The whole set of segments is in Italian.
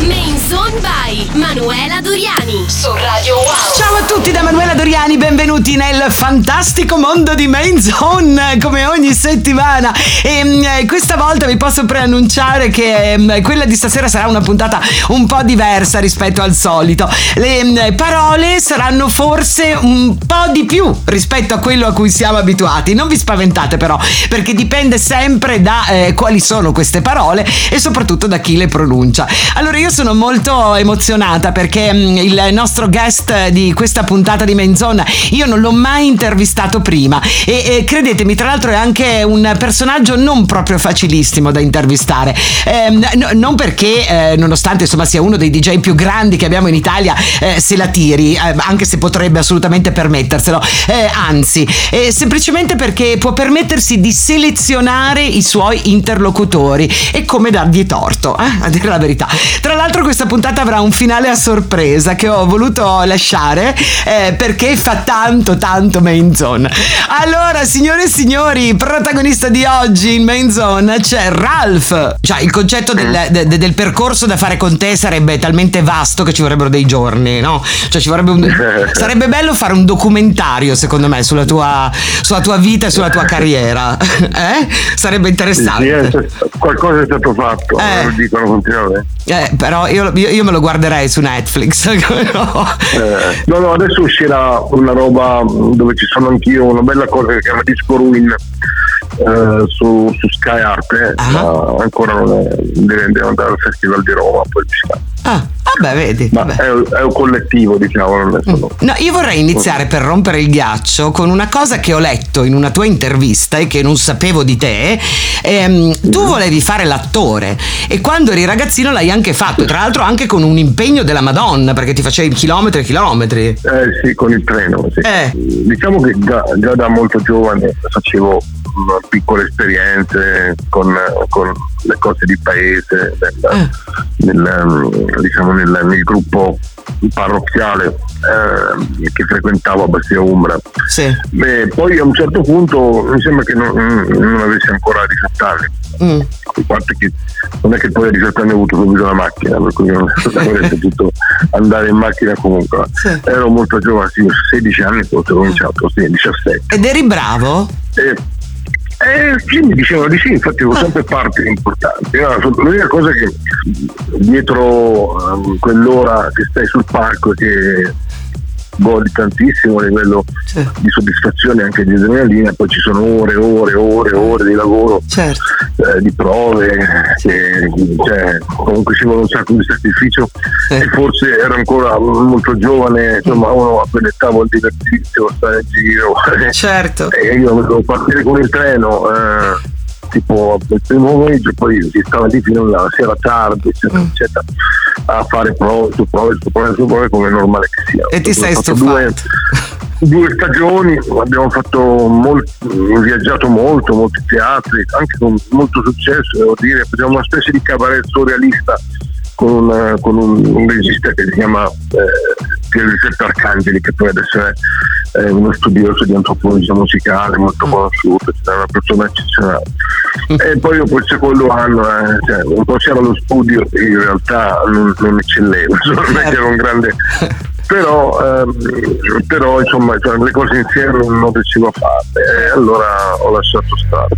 Main Zone by Manuela Doriani su Radio Wow. Ciao a tutti da Manuela Doriani, benvenuti nel fantastico mondo di Main Zone come ogni settimana. E mh, questa volta vi posso preannunciare che mh, quella di stasera sarà una puntata un po' diversa rispetto al solito. Le mh, parole saranno forse un po' di più rispetto a quello a cui siamo abituati. Non vi spaventate però, perché dipende sempre da eh, quali sono queste parole e soprattutto da chi le pronuncia. Allora io sono molto emozionata perché mh, il nostro guest di questa puntata di Menzon io non l'ho mai intervistato prima. E, e credetemi tra l'altro è anche un personaggio non proprio facilissimo da intervistare. Eh, no- non perché eh, nonostante insomma sia uno dei DJ più grandi che abbiamo in Italia eh, se la tiri eh, anche se potrebbe assolutamente permetterselo. Eh, anzi eh, semplicemente perché può permettersi di selezionare i suoi interlocutori. E come dargli torto eh, a dire la verità. Tra l'altro questa puntata avrà un finale a sorpresa che ho voluto lasciare eh, perché fa tanto tanto main zone. Allora, signore e signori, protagonista di oggi in main zone c'è Ralph. Cioè, il concetto del, de- de- del percorso da fare con te sarebbe talmente vasto che ci vorrebbero dei giorni, no? Cioè, ci vorrebbe un... sarebbe bello fare un documentario, secondo me, sulla tua, sulla tua vita e sulla tua carriera. Eh? Sarebbe Sì, interessante. sì, eh, qualcosa è stato fatto, Eh. lo dicono continuamente. Eh, però io, io- io me lo guarderei su Netflix. no? Eh, no, no, adesso uscirà una roba dove ci sono anch'io, una bella cosa che chiama Disco Ruin eh, su, su Sky Arte, Ah. ma ancora non è, deve, andare al Festival di Roma, poi uscirà. Ah, vabbè, vedi. Ma vabbè. è, è un collettivo, diciamo, non è solo... No, io vorrei iniziare per rompere il ghiaccio con una cosa che ho letto in una tua intervista e che non sapevo di te. Ehm, tu volevi fare l'attore e quando eri ragazzino l'hai anche fatto, tra l'altro anche con un impegno della Madonna perché ti facevi chilometri e chilometri. Eh sì, con il treno. Sì. Eh. Diciamo che già, già da molto giovane facevo mm, piccole esperienze con, con le cose di paese, nel, Eh. nel, mm, diciamo nel, nel gruppo parrocchiale eh, che frequentavo a Bastia Umbra. Sì. Beh, poi a un certo punto mi sembra che non, non avessi ancora 18 anni. Mm. Parte che non è che poi a 18 anni ho avuto subito la macchina, per cui non avrei potuto andare in macchina comunque. Sì. Ero molto giovane, sì, 16 anni forse ho cominciato, sì, 17. Ed eri bravo? E, eh, sì, mi dicevano di sì, infatti avevo sempre parti importanti. No, l'unica cosa che dietro ehm, quell'ora che stai sul palco e che godi tantissimo a livello Sì. di soddisfazione e anche di adrenalina, poi ci sono ore, ore, ore, ore di lavoro Certo. eh, di prove, che, cioè, comunque ci vuole un sacco di sacrificio e forse ero ancora molto giovane, insomma uno a quell'età vuol divertirsi, vuol stare in giro Certo. e io dovevo partire con il treno eh, tipo il primo pomeriggio, poi si stava lì fino alla sera tardi, eccetera, Mm. eccetera, a fare prove su prove su prove su prove come è normale che sia. E ti sei stufato. Due, stagioni, abbiamo fatto molto, viaggiato molto, molti teatri, anche con molto successo, devo dire, facciamo una specie di cabaret surrealista con, un- con un, un regista che si chiama eh, Piero Giuseppe Arcangeli, che poi adesso è eh, uno studioso di antropologia musicale molto conosciuto, cioè una persona eccezionale. E poi dopo il secondo anno, eh, cioè, un po' c'era lo studio in realtà non, non eccellevo, solamente ero un grande però, ehm, però insomma cioè, le cose insieme non riuscivo a farle e allora ho lasciato stare.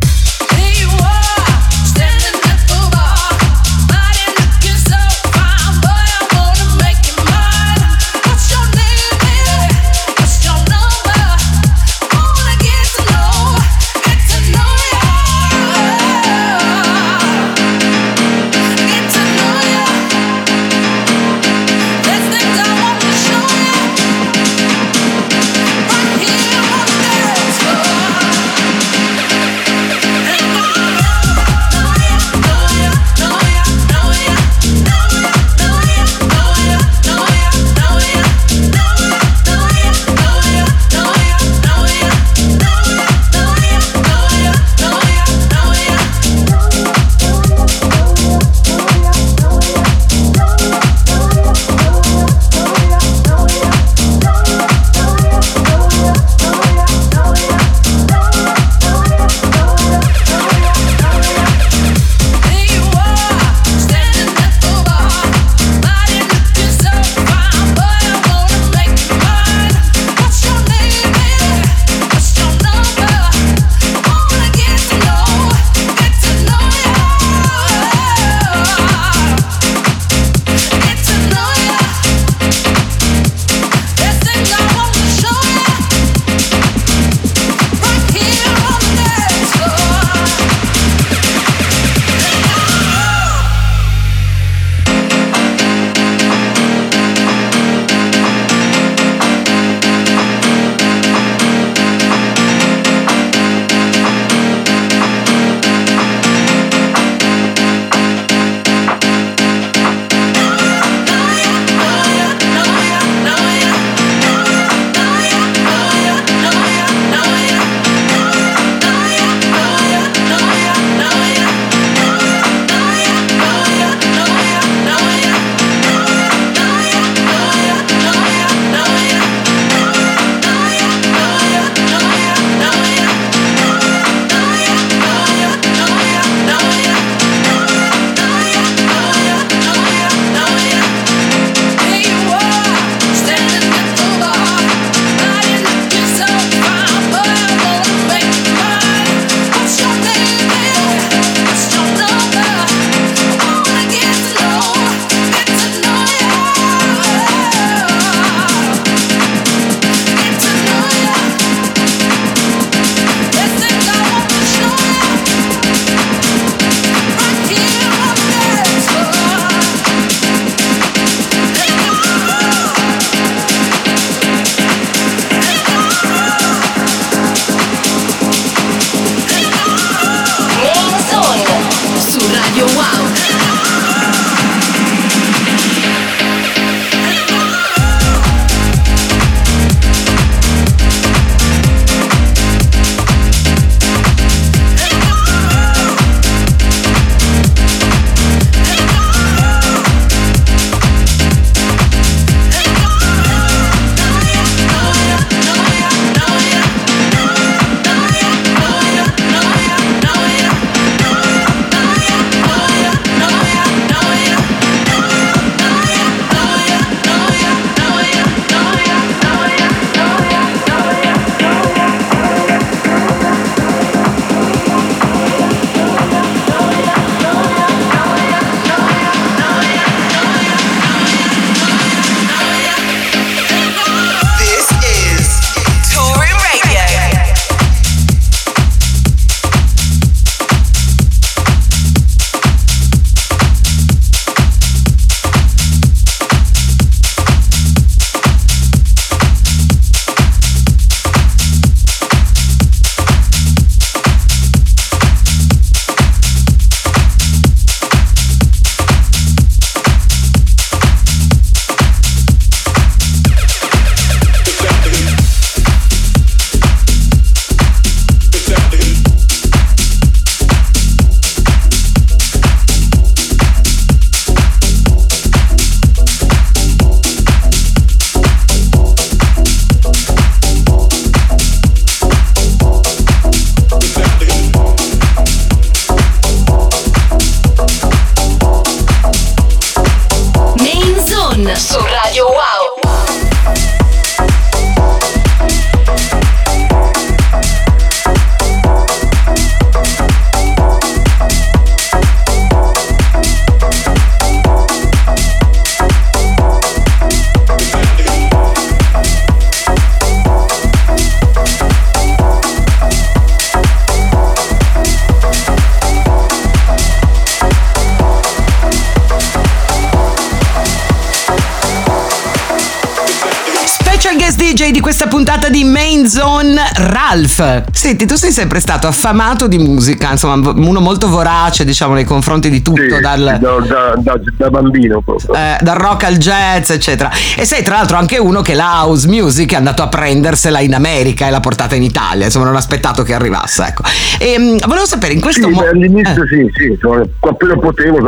Puntata di Main Zone, Ralph. Senti, tu sei sempre stato affamato di musica, insomma, uno molto vorace, diciamo, nei confronti di tutto, Sì, dal, da, da- da- da bambino proprio. eh, dal rock al jazz, eccetera. E sei tra l'altro anche uno che la house music è andato a prendersela in America e l'ha portata in Italia, insomma, non ha aspettato che arrivasse, ecco. E mm, volevo sapere in questo Sì, mo- beh, all'inizio eh, sì, sì, insomma, appena potevo,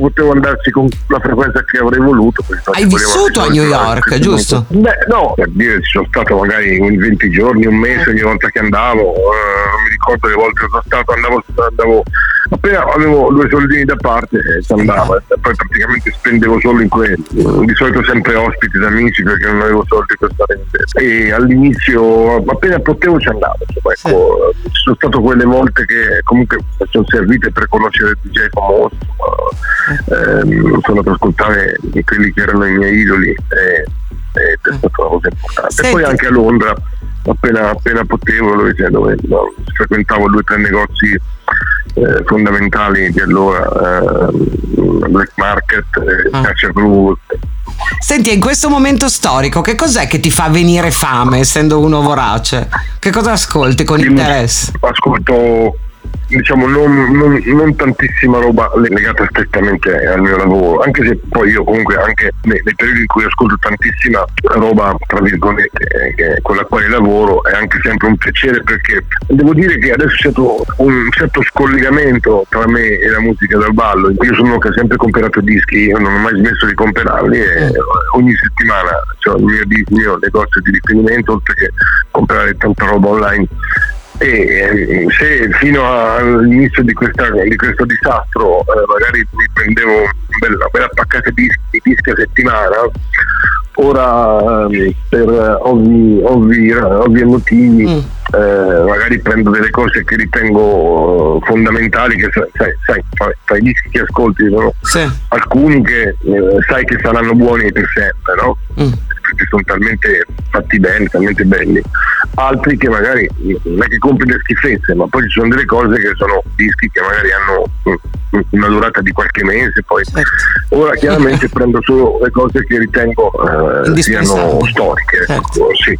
potevo andarci con la frequenza che avrei voluto. Hai vissuto a New York, giusto? Beh, no, per dire, ci sono stato magari in 20 giorni, un mese ogni volta che andavo, eh, non mi ricordo le volte che sono stato, andavo, andavo appena avevo due soldini da parte e ci andavo, e poi praticamente spendevo solo in quelli. Di solito sempre ospiti da amici perché non avevo soldi per stare in testa. E all'inizio, appena potevo ci andavo. Insomma, ecco, ci sono state quelle volte che comunque sono servite per conoscere DJ famosi, ehm, sono per ascoltare quelli che erano i miei idoli e, e è stata una cosa importante. Senti. Poi anche a Londra, appena, appena potevo, dove, cioè, dove, no, frequentavo due o tre negozi eh, fondamentali di allora, eh, Black Market, eh, Ah. Caccia Senti, in questo momento storico, che cos'è che ti fa venire fame, essendo uno vorace? Che cosa ascolti con Io interesse? Ascolto diciamo non, non- non tantissima roba legata strettamente al mio lavoro, anche se poi io comunque anche nei, nei periodi in cui ascolto tantissima roba tra virgolette eh, con la quale lavoro è anche sempre un piacere perché devo dire che adesso c'è stato un certo scollegamento tra me e la musica dal ballo. Io sono uno che ha sempre comprato dischi, io non ho mai smesso di comprarli e ogni settimana ho il mio, il mio negozio di riferimento oltre che comprare tanta roba online e eh, se fino all'inizio di, questa- di questo disastro eh, magari mi prendevo una bella paccata di dischi, di dischi a settimana ora ehm, per eh, ovvi, ovvi, ovvi motivi Mm. eh, magari prendo delle cose che ritengo eh, fondamentali che sai, sai, tra i dischi che ascolti sono Sì. alcuni che eh, sai che saranno buoni per sempre no? Mm. Perché sono talmente fatti bene, talmente belli, altri che magari non è che compri le schifezze, ma poi ci sono delle cose che sono dischi che magari hanno mm, una durata di qualche mese, poi Certo. ora chiaramente prendo solo le cose che ritengo eh, siano storiche, ecco, Certo. sì.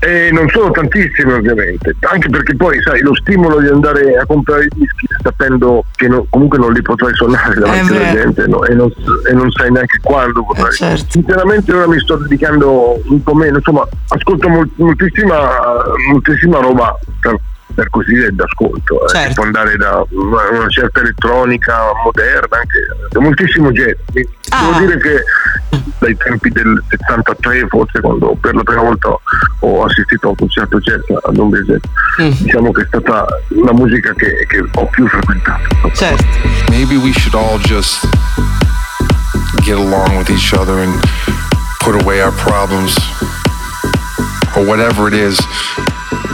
E non sono tantissime ovviamente, anche perché poi sai lo stimolo di andare a comprare i dischi sapendo che no- comunque non li potrai suonare davanti alla gente no? e, non, e non sai neanche quando potrai. Eh, certo. Sinceramente ora mi sto dedicando un po' meno, insomma ascolto mol- moltissima, moltissima roba per, per così dire d'ascolto, eh, Certo. può andare da una, certa elettronica moderna, anche moltissimo genere. Ah. Devo dire che dai tempi del 73 forse quando per la prima volta ho assistito a un concerto jazz a Londrese, Mm. diciamo che è stata la musica che, che ho più frequentato. Certo. Maybe we should all just get along with each other and put away our problems or whatever it is.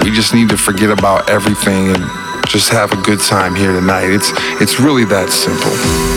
We just need to forget about everything and just have a good time here tonight. It's it's really that simple.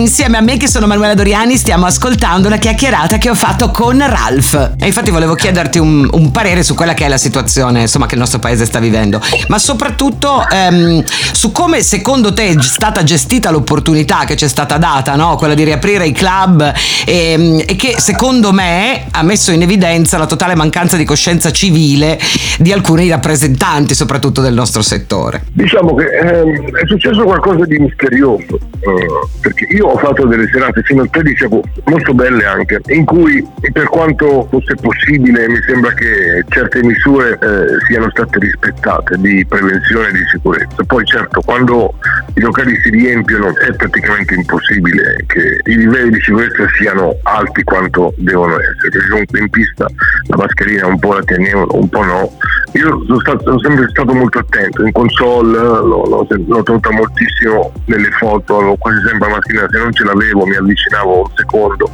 Insieme a me che sono Manuela Doriani, stiamo ascoltando la chiacchierata che ho fatto con Ralph. E infatti volevo chiederti un, un parere su quella che è la situazione insomma, che il nostro paese sta vivendo, ma soprattutto ehm, su come secondo te è stata gestita l'opportunità che ci è stata data, no? quella di riaprire i club e, e che secondo me ha messo in evidenza la totale mancanza di coscienza civile di alcuni rappresentanti, soprattutto del nostro settore. Diciamo che ehm, è successo qualcosa di misterioso, eh, perché io ho fatto delle serate fino al 13 agosto, molto belle anche, in cui per quanto fosse possibile mi sembra che certe misure eh, siano state rispettate di prevenzione e di sicurezza. Poi certo, quando i locali si riempiono è praticamente impossibile che i livelli di sicurezza siano alti quanto devono essere, perché comunque in pista la mascherina un po' la tenevano, un po' no. Io sono, stato, sono sempre stato molto attento, in console l'ho, l'ho, l'ho tenuta moltissimo nelle foto, quasi sempre la mascherina, non ce l'avevo mi avvicinavo un secondo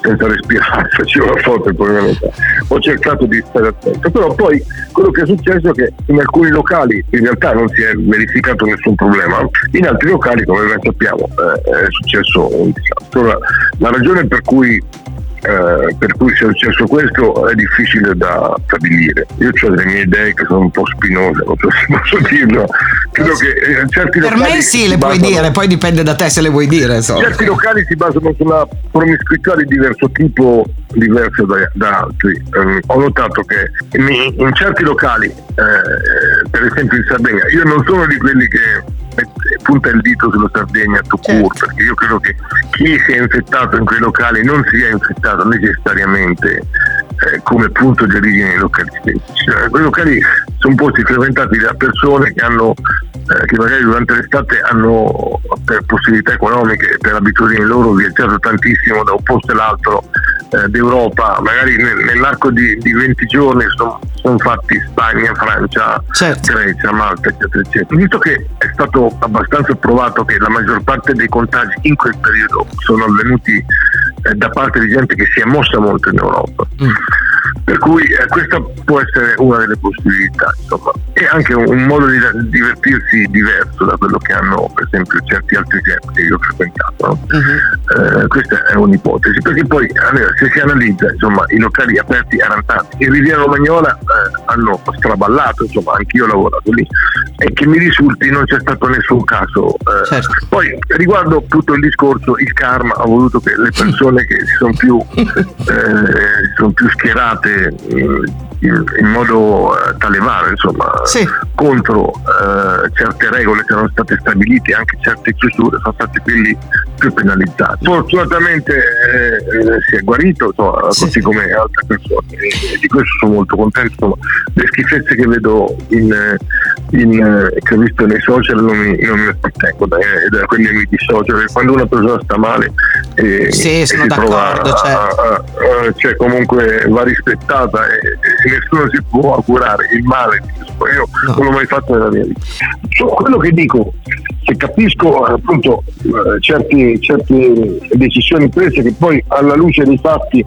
senza respirare, facevo la foto e poi. Ho cercato di stare attento, però poi quello che è successo è che in alcuni locali in realtà non si è verificato nessun problema, in altri locali come ben sappiamo eh, è successo un disastro. La ragione per cui eh, per cui sia successo questo è difficile da stabilire. Io ho delle mie idee che sono un po' spinose, non so se posso dirlo. Credo che eh, certi Per locali me sì, si le puoi basano- dire, poi dipende da te se le vuoi dire. Insomma. Certi locali si basano sulla promiscuità di diverso tipo, diverso da, da altri. Ehm, ho notato che in, in certi locali, eh, per esempio in Sardegna, io non sono di quelli che punta il dito sulla Sardegna to Certo. court, perché io credo che chi si è infettato in quei locali non si è infettato necessariamente eh, come punto di origine dei locali stessi. Cioè, quei locali sono posti frequentati da persone che hanno eh, che magari durante l'estate hanno per possibilità economiche, per abitudini loro viaggiato tantissimo da un posto all'altro eh, d'Europa, magari nel- nell'arco di, di 20 giorni sono fatti Spagna, Francia, Certo. Grecia, Malta, eccetera, eccetera. Visto che è stato abbastanza provato che la maggior parte dei contagi in quel periodo sono avvenuti da parte di gente che si è mossa molto in Europa. Per cui eh, questa può essere una delle possibilità, insomma, e anche un, un modo di di divertirsi diverso da quello che hanno, per esempio, certi altri club che io ho frequentato. no? Eh, questa è un'ipotesi, perché poi allora, se si analizza insomma, i locali aperti erano tanti. In Riviera Romagnola eh, hanno straballato, insomma, anch'io ho lavorato lì, e che mi risulti non c'è stato nessun caso. eh. Certo. Poi riguardo tutto il discorso, il karma ha voluto che le persone che si sono più, eh, sono più schierate eh, in, in modo eh, talevare, insomma, Sì. contro eh, certe regole che erano state stabilite, anche certe chiusure, sono stati quelli più penalizzati. Fortunatamente eh, eh, si è guarito, insomma, Sì. così come altre persone, e, di questo sono molto contento. Insomma, le schifezze che vedo in, eh, in, eh, che ho visto nei social non mi, non mi appartengono, da quelli mi dissocio, quando una persona sta male eh, Sì, e sono si trova d'accordo, a- certo. a- a- cioè comunque va rispettata e, e nessuno si può augurare il male io No. non l'ho mai fatto nella mia vita Su quello che dico che capisco eh, appunto eh, certi- certe decisioni prese che poi alla luce dei fatti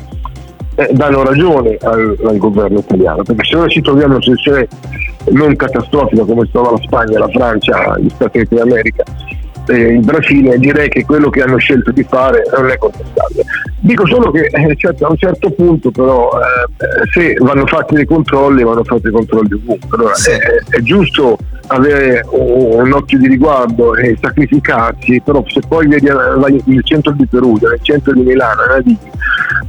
eh, danno ragione al, al governo italiano. Perché se ora ci troviamo in una situazione non catastrofica come stava la Spagna, la Francia, gli Stati Uniti d'America eh, il Brasile direi che quello che hanno scelto di fare non è contestabile. Dico solo che eh, certo, a un certo punto però eh, eh, se vanno fatti dei controlli vanno fatti dei controlli ovunque. Allora, Sì. è, è giusto avere un, un occhio di riguardo e sacrificarsi, però se poi vedi eh, vai nel centro di Perugia, nel centro di Milano, Navigli,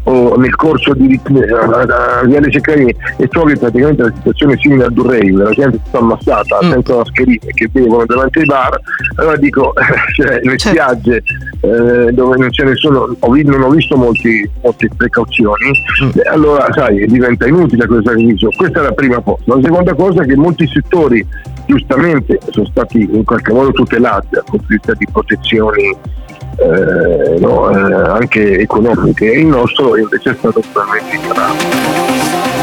o nel corso di a Viale Ceccarini e trovi praticamente una situazione simile a Durrey, la gente sta ammassata Mm. senza mascherine che bevono davanti ai bar, allora dico, cioè, le Certo. spiagge eh, dove non c'è nessuno, ho non ho visto molti, molte precauzioni, Mm. eh, allora sai, diventa inutile questo sacrificio. Questa è la prima cosa. La seconda cosa è che molti settori giustamente sono stati in qualche modo tutelati dal punto di vista di protezioni eh, no, eh, anche economiche e il nostro invece è stato totalmente ignorato.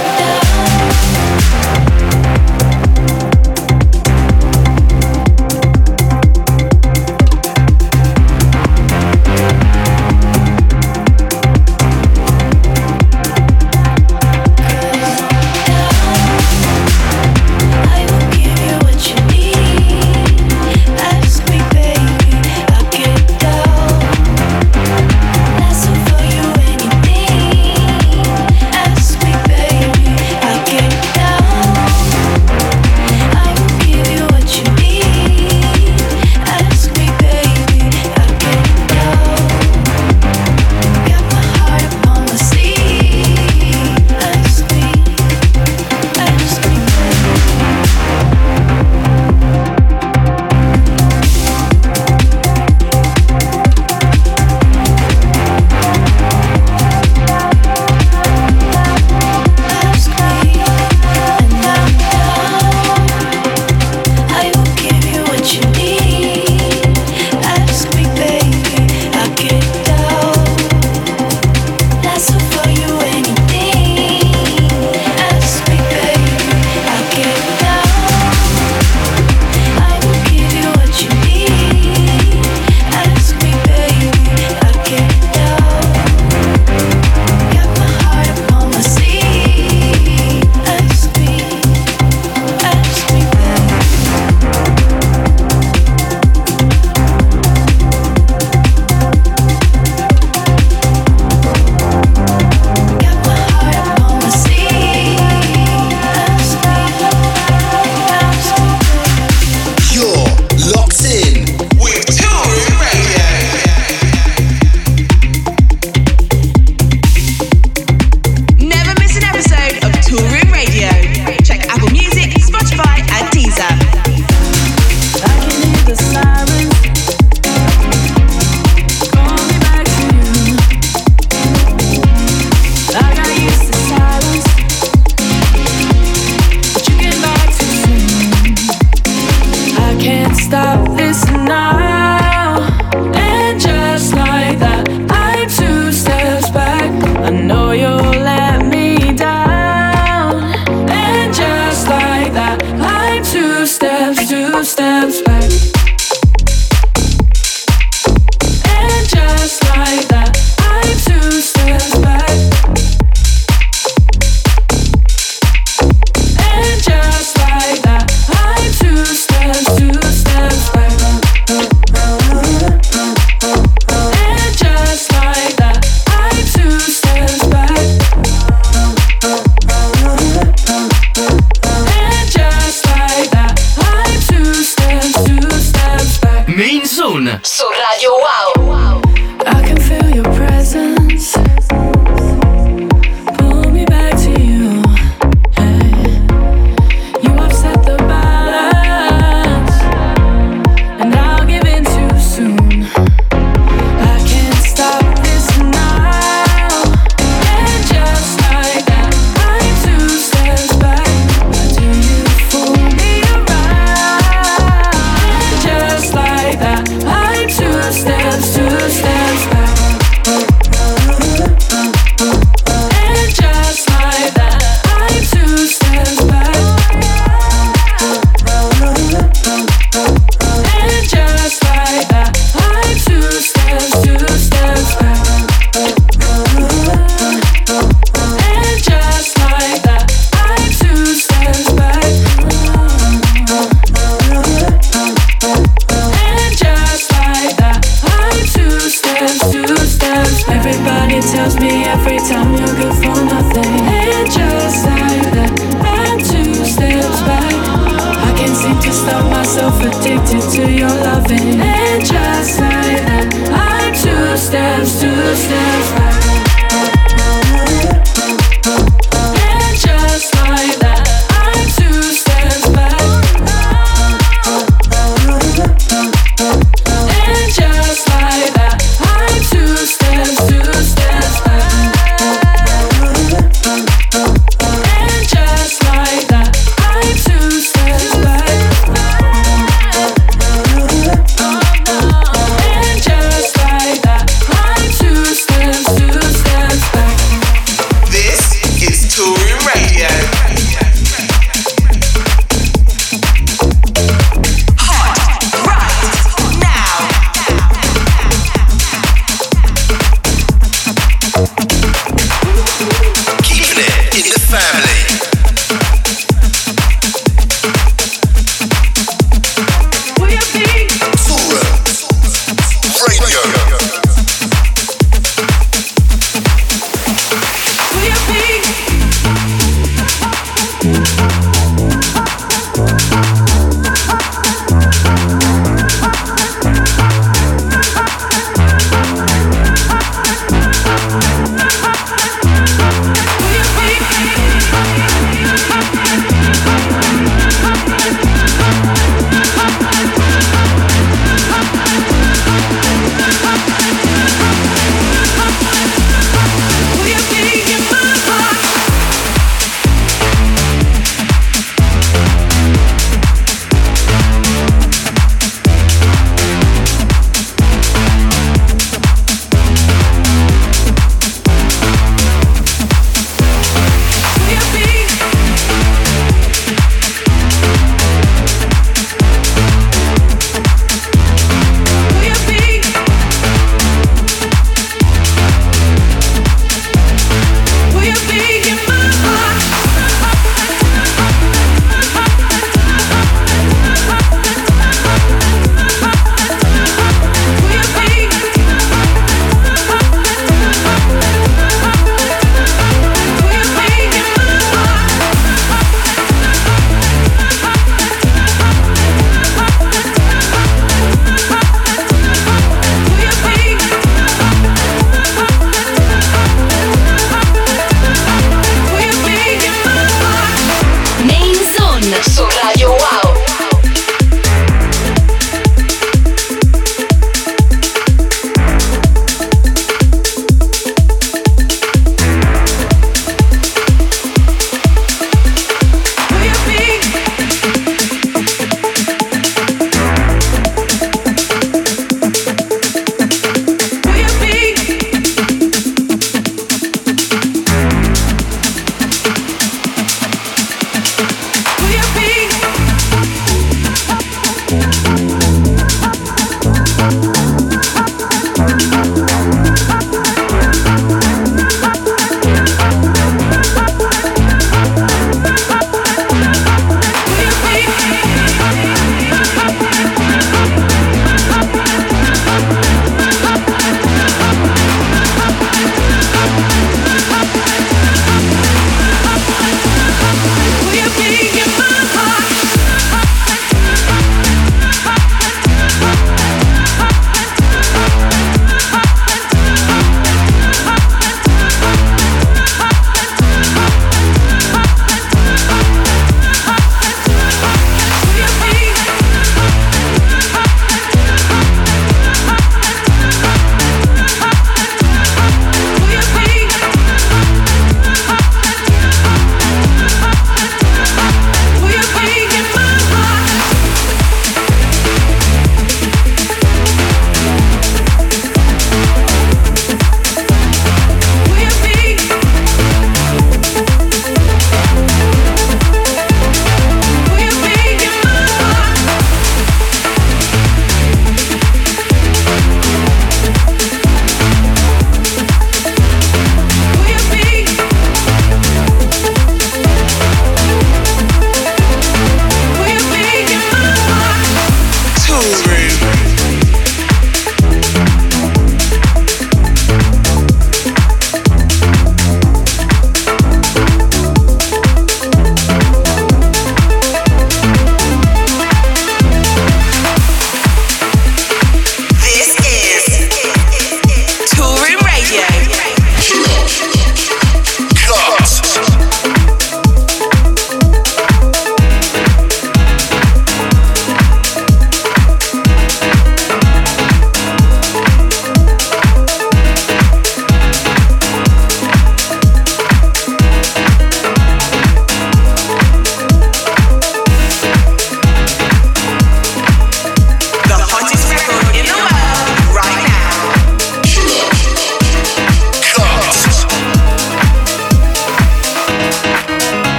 myself addicted to your loving. And just like that, I'm two steps to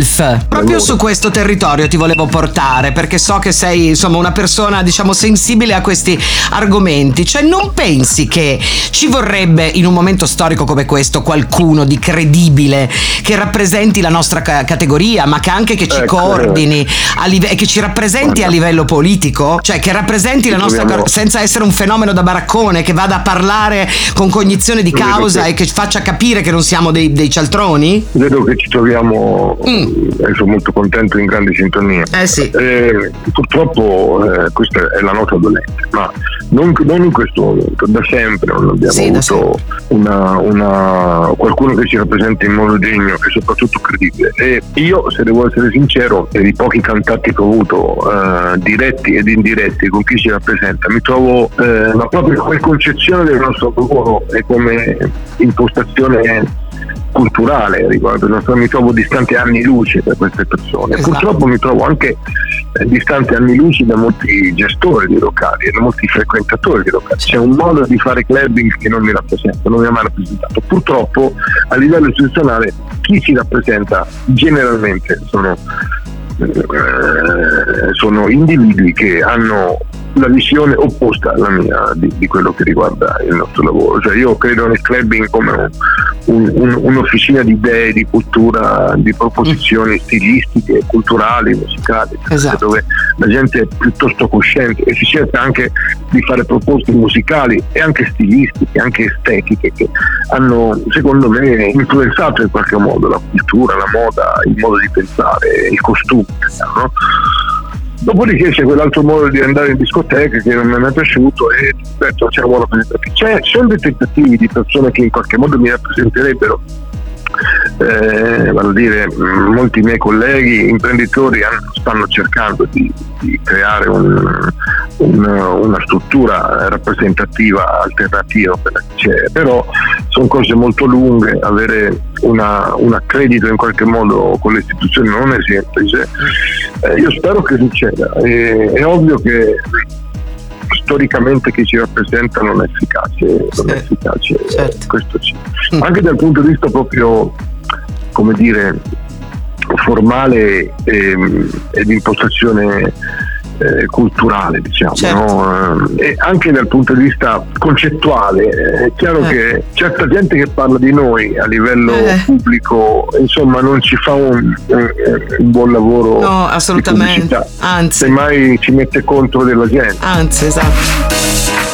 Ralph. Proprio su questo territorio ti volevo portare perché so che sei insomma una persona diciamo sensibile a questi argomenti. Cioè non pensi che ci vorrebbe in un momento storico come questo qualcuno di credibile che rappresenti la nostra ca- categoria ma che anche che ci Ecco. coordini a live- che ci rappresenti a livello politico? Cioè che rappresenti la nostra troviamo- senza essere un fenomeno da baraccone che vada a parlare con cognizione di causa che- e che faccia capire che non siamo dei, dei cialtroni? Vedo che ci troviamo Mm. Sono molto contento in grande sintonia. Eh sì. Eh, purtroppo eh, questa è la nota dolente, ma non, non in questo momento, da sempre non abbiamo Sì, avuto una, una- qualcuno che ci rappresenta in modo degno e soprattutto credibile. E io, se devo essere sincero, per i pochi contatti che ho avuto, eh, diretti ed indiretti con chi ci rappresenta, mi trovo eh, ma proprio come concezione del nostro lavoro e come impostazione culturale riguardo il nostro mi trovo distante anni luce da queste persone. Esatto. purtroppo mi trovo anche eh, distante anni luce da molti gestori di locali e da molti frequentatori di locali. C'è un modo di fare clubbing che non mi rappresenta non mi ha mai rappresentato. Purtroppo a livello istituzionale chi ci rappresenta generalmente sono sono individui che hanno la visione opposta alla mia di, di quello che riguarda il nostro lavoro. Cioè io credo nel clubbing come un- un- un- un'officina di idee, di cultura, di proposizioni stilistiche, culturali, musicali, Esatto. dove la gente è piuttosto cosciente e si cerca anche di fare proposte musicali e anche stilistiche, anche estetiche che hanno secondo me influenzato in qualche modo la cultura, la moda, il modo di pensare, il costume. no? Dopodiché c'è quell'altro modo di andare in discoteca che non mi è mai piaciuto e ripeto, c'è una buona C'è, ci sono dei tentativi di persone che in qualche modo mi rappresenterebbero eh, vale dire molti miei colleghi imprenditori stanno cercando di, di creare un- un- una struttura rappresentativa alternativa per la c'è, però sono cose molto lunghe, avere una- un accredito in qualche modo con le istituzioni non è semplice. Eh, io spero che succeda, E- è ovvio che storicamente chi ci rappresenta non è efficace, non è Sì, efficace eh, certo. questo sì. Mm. Anche dal punto di vista proprio, come dire, formale ehm, e di impostazione eh, culturale, diciamo, Certo. no? Eh, e anche dal punto di vista concettuale. È chiaro Eh. che certa gente che parla di noi a livello Eh. pubblico, insomma, non ci fa un, un- buon lavoro. No, assolutamente. Anzi. Semmai ci mette contro della gente. Anzi, esatto.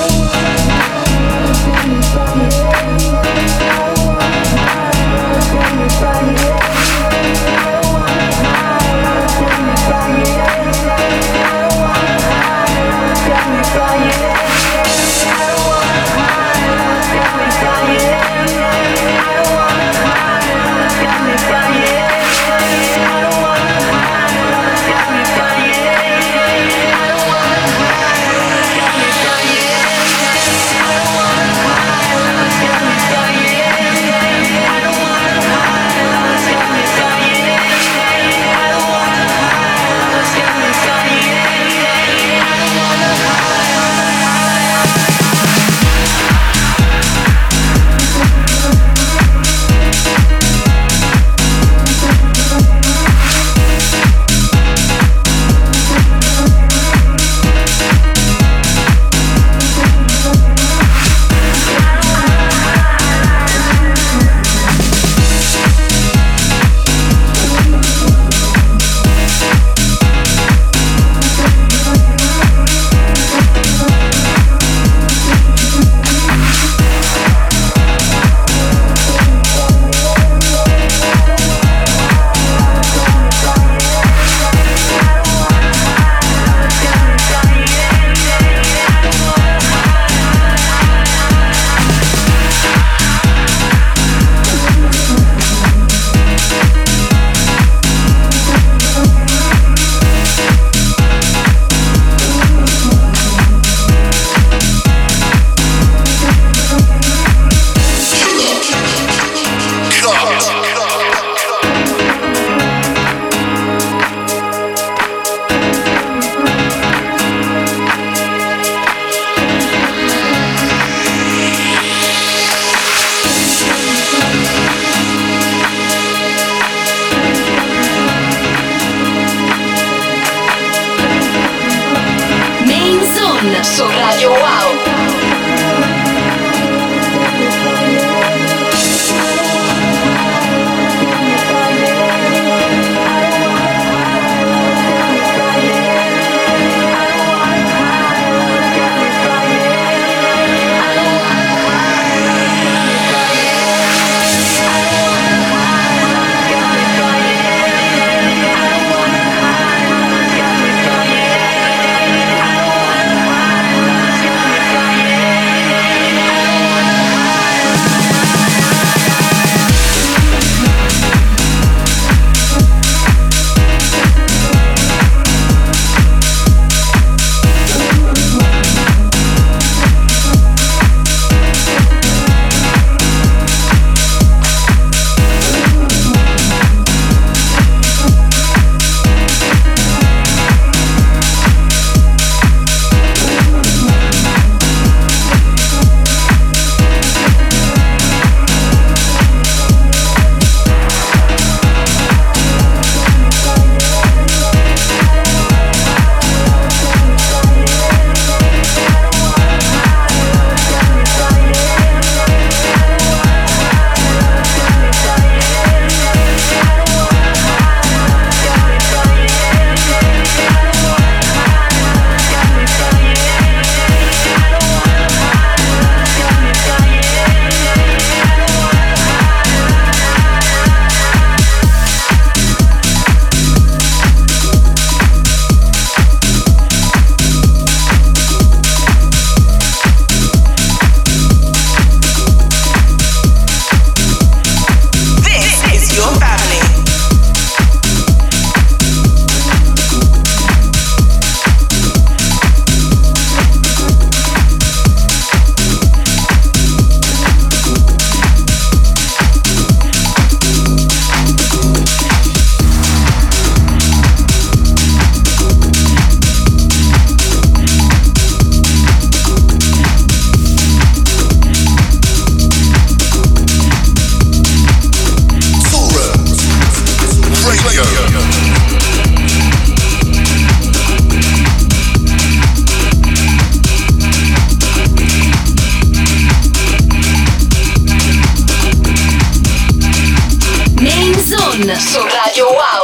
su radio wow.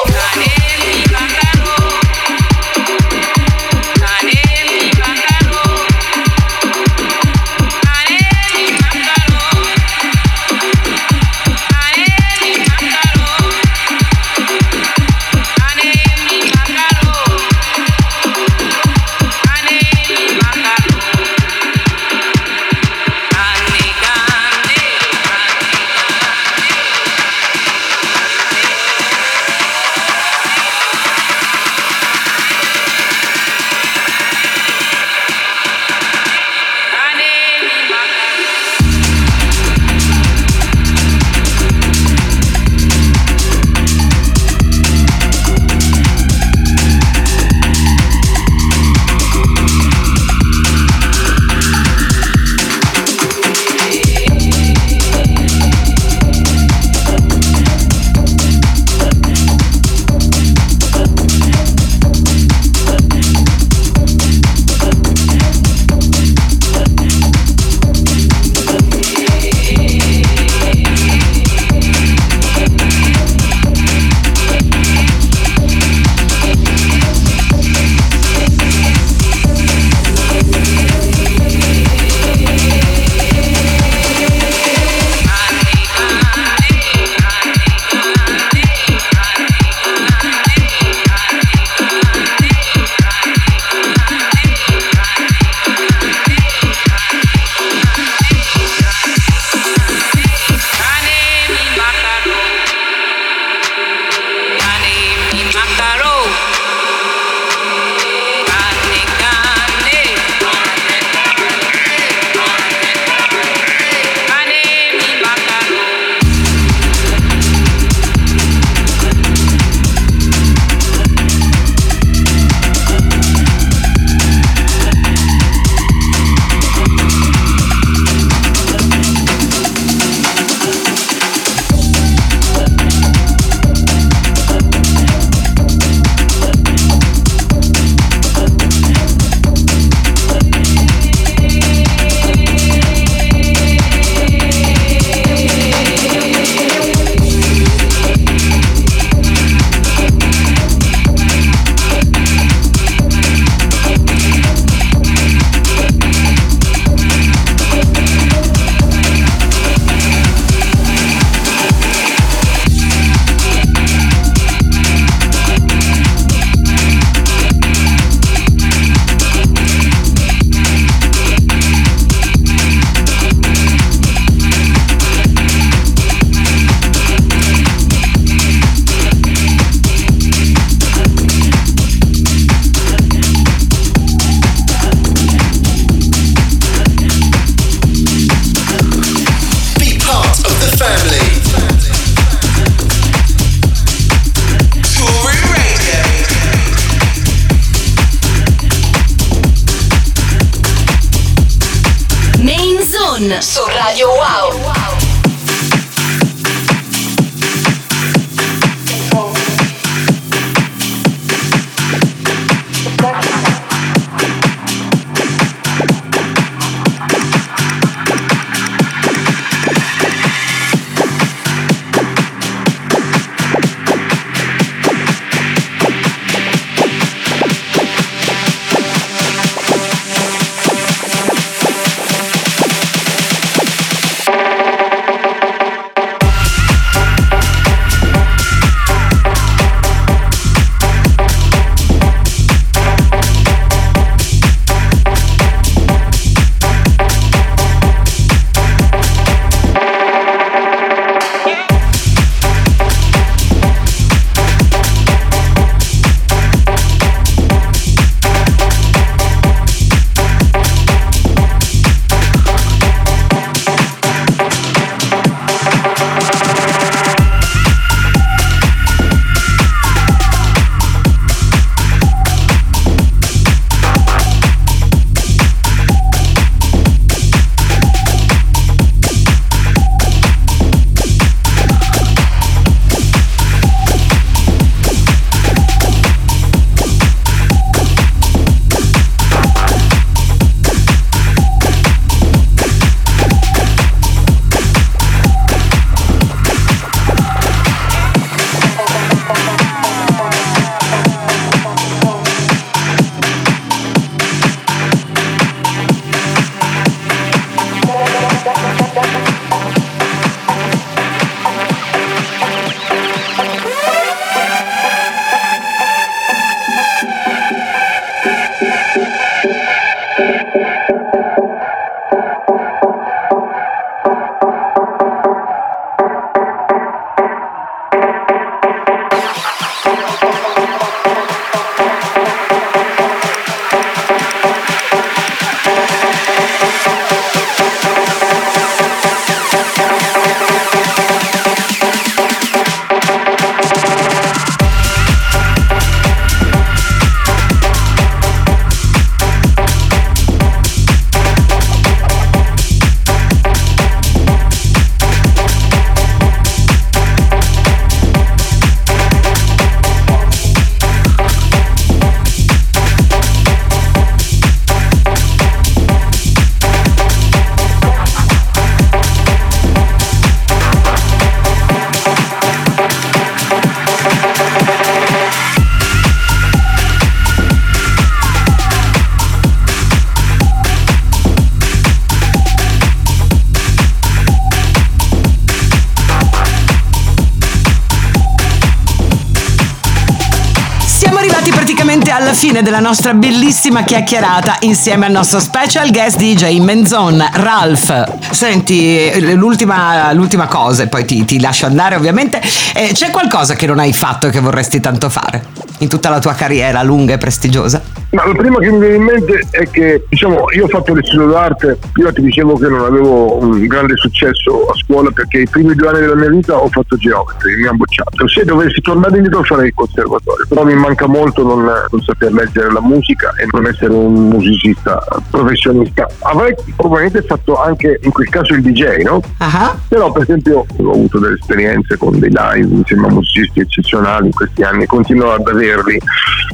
Fine della nostra bellissima chiacchierata insieme al nostro special guest DJ Menzon, Ralph. Senti, l'ultima, l'ultima cosa, e poi ti, ti lascio andare ovviamente. Eh, c'è qualcosa che non hai fatto e che vorresti tanto fare in tutta la tua carriera lunga e prestigiosa? Ma la prima che mi viene in mente è che, diciamo, io ho fatto l'istituto d'arte, prima ti dicevo che non avevo un grande successo a scuola perché i primi due anni della mia vita ho fatto geometria, mi hanno bocciato. Se dovessi tornare indietro farei il conservatorio, però mi manca molto non, non saper leggere la musica e non essere un musicista professionista. Avrei probabilmente fatto anche in quel caso il DJ, no? Ah, Però per esempio ho avuto delle esperienze con dei live insieme a musicisti eccezionali in questi anni, continuo ad averli.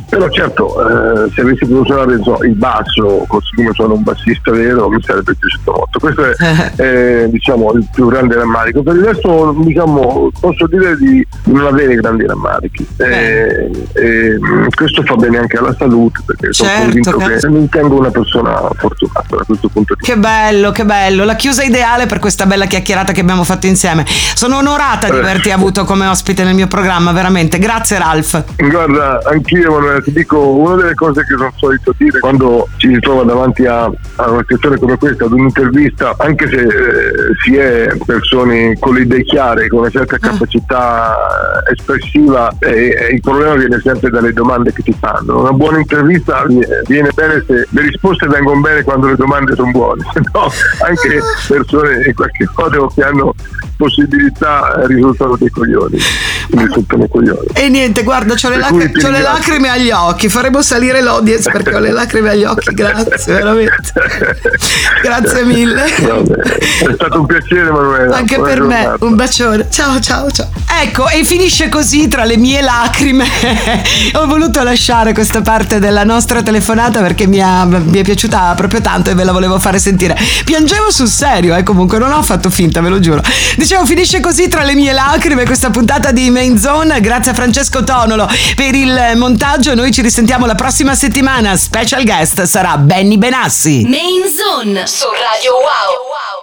Però certo, eh, se avessi potuto suonare so, il basso, così come sono un bassista vero, mi sarebbe piaciuto molto. Questo è eh, diciamo, il più grande rammarico. Per il resto diciamo, posso dire di, non avere grandi rammarichi. Eh, e, mm, questo fa bene anche alla salute perché sono Certo, convinto che- che mi ritengo una persona fortunata da questo punto di vista. Che bello, che bello. La chiusa ideale per questa bella chiacchierata che abbiamo fatto insieme. Sono onorata di Eh. averti avuto come ospite nel mio programma, veramente. Grazie Ralph. Guarda, anch'io Emanuele, ti dico una delle cose che sono solito dire quando ci si trova davanti a, a una situazione come questa, ad un'intervista, anche se eh, si è persone con le idee chiare, con una certa capacità eh, espressiva, eh, eh, il problema viene sempre dalle domande che ti fanno. Una buona intervista vi- viene bene se le risposte vengono bene quando le domande sono buone, se no anche persone in qualche modo che hanno possibilità eh, risultano dei coglioni. Mi sultano coglioni. E niente, guarda, ho le, c'ho le lacrime agli occhi. Faremo salire l'audience perché ho le lacrime agli occhi. Grazie, veramente. Grazie mille. Vabbè, È stato un piacere Manuela. Anche per me, giornata. un bacione. Ciao, ciao, ciao. Ecco, e finisce così tra le mie lacrime. Ho voluto lasciare questa parte della nostra telefonata perché mi, ha- mi è piaciuta proprio tanto e ve la volevo fare sentire. Piangevo sul serio, eh, comunque non ho fatto finta, ve lo giuro. Dicevo, finisce così tra le mie lacrime questa puntata di Main Zone. Grazie a Francesco Tonolo per il montaggio. Noi ci risentiamo la prossima settimana. Special guest sarà Benny Benassi. Main Zone su Radio Wow.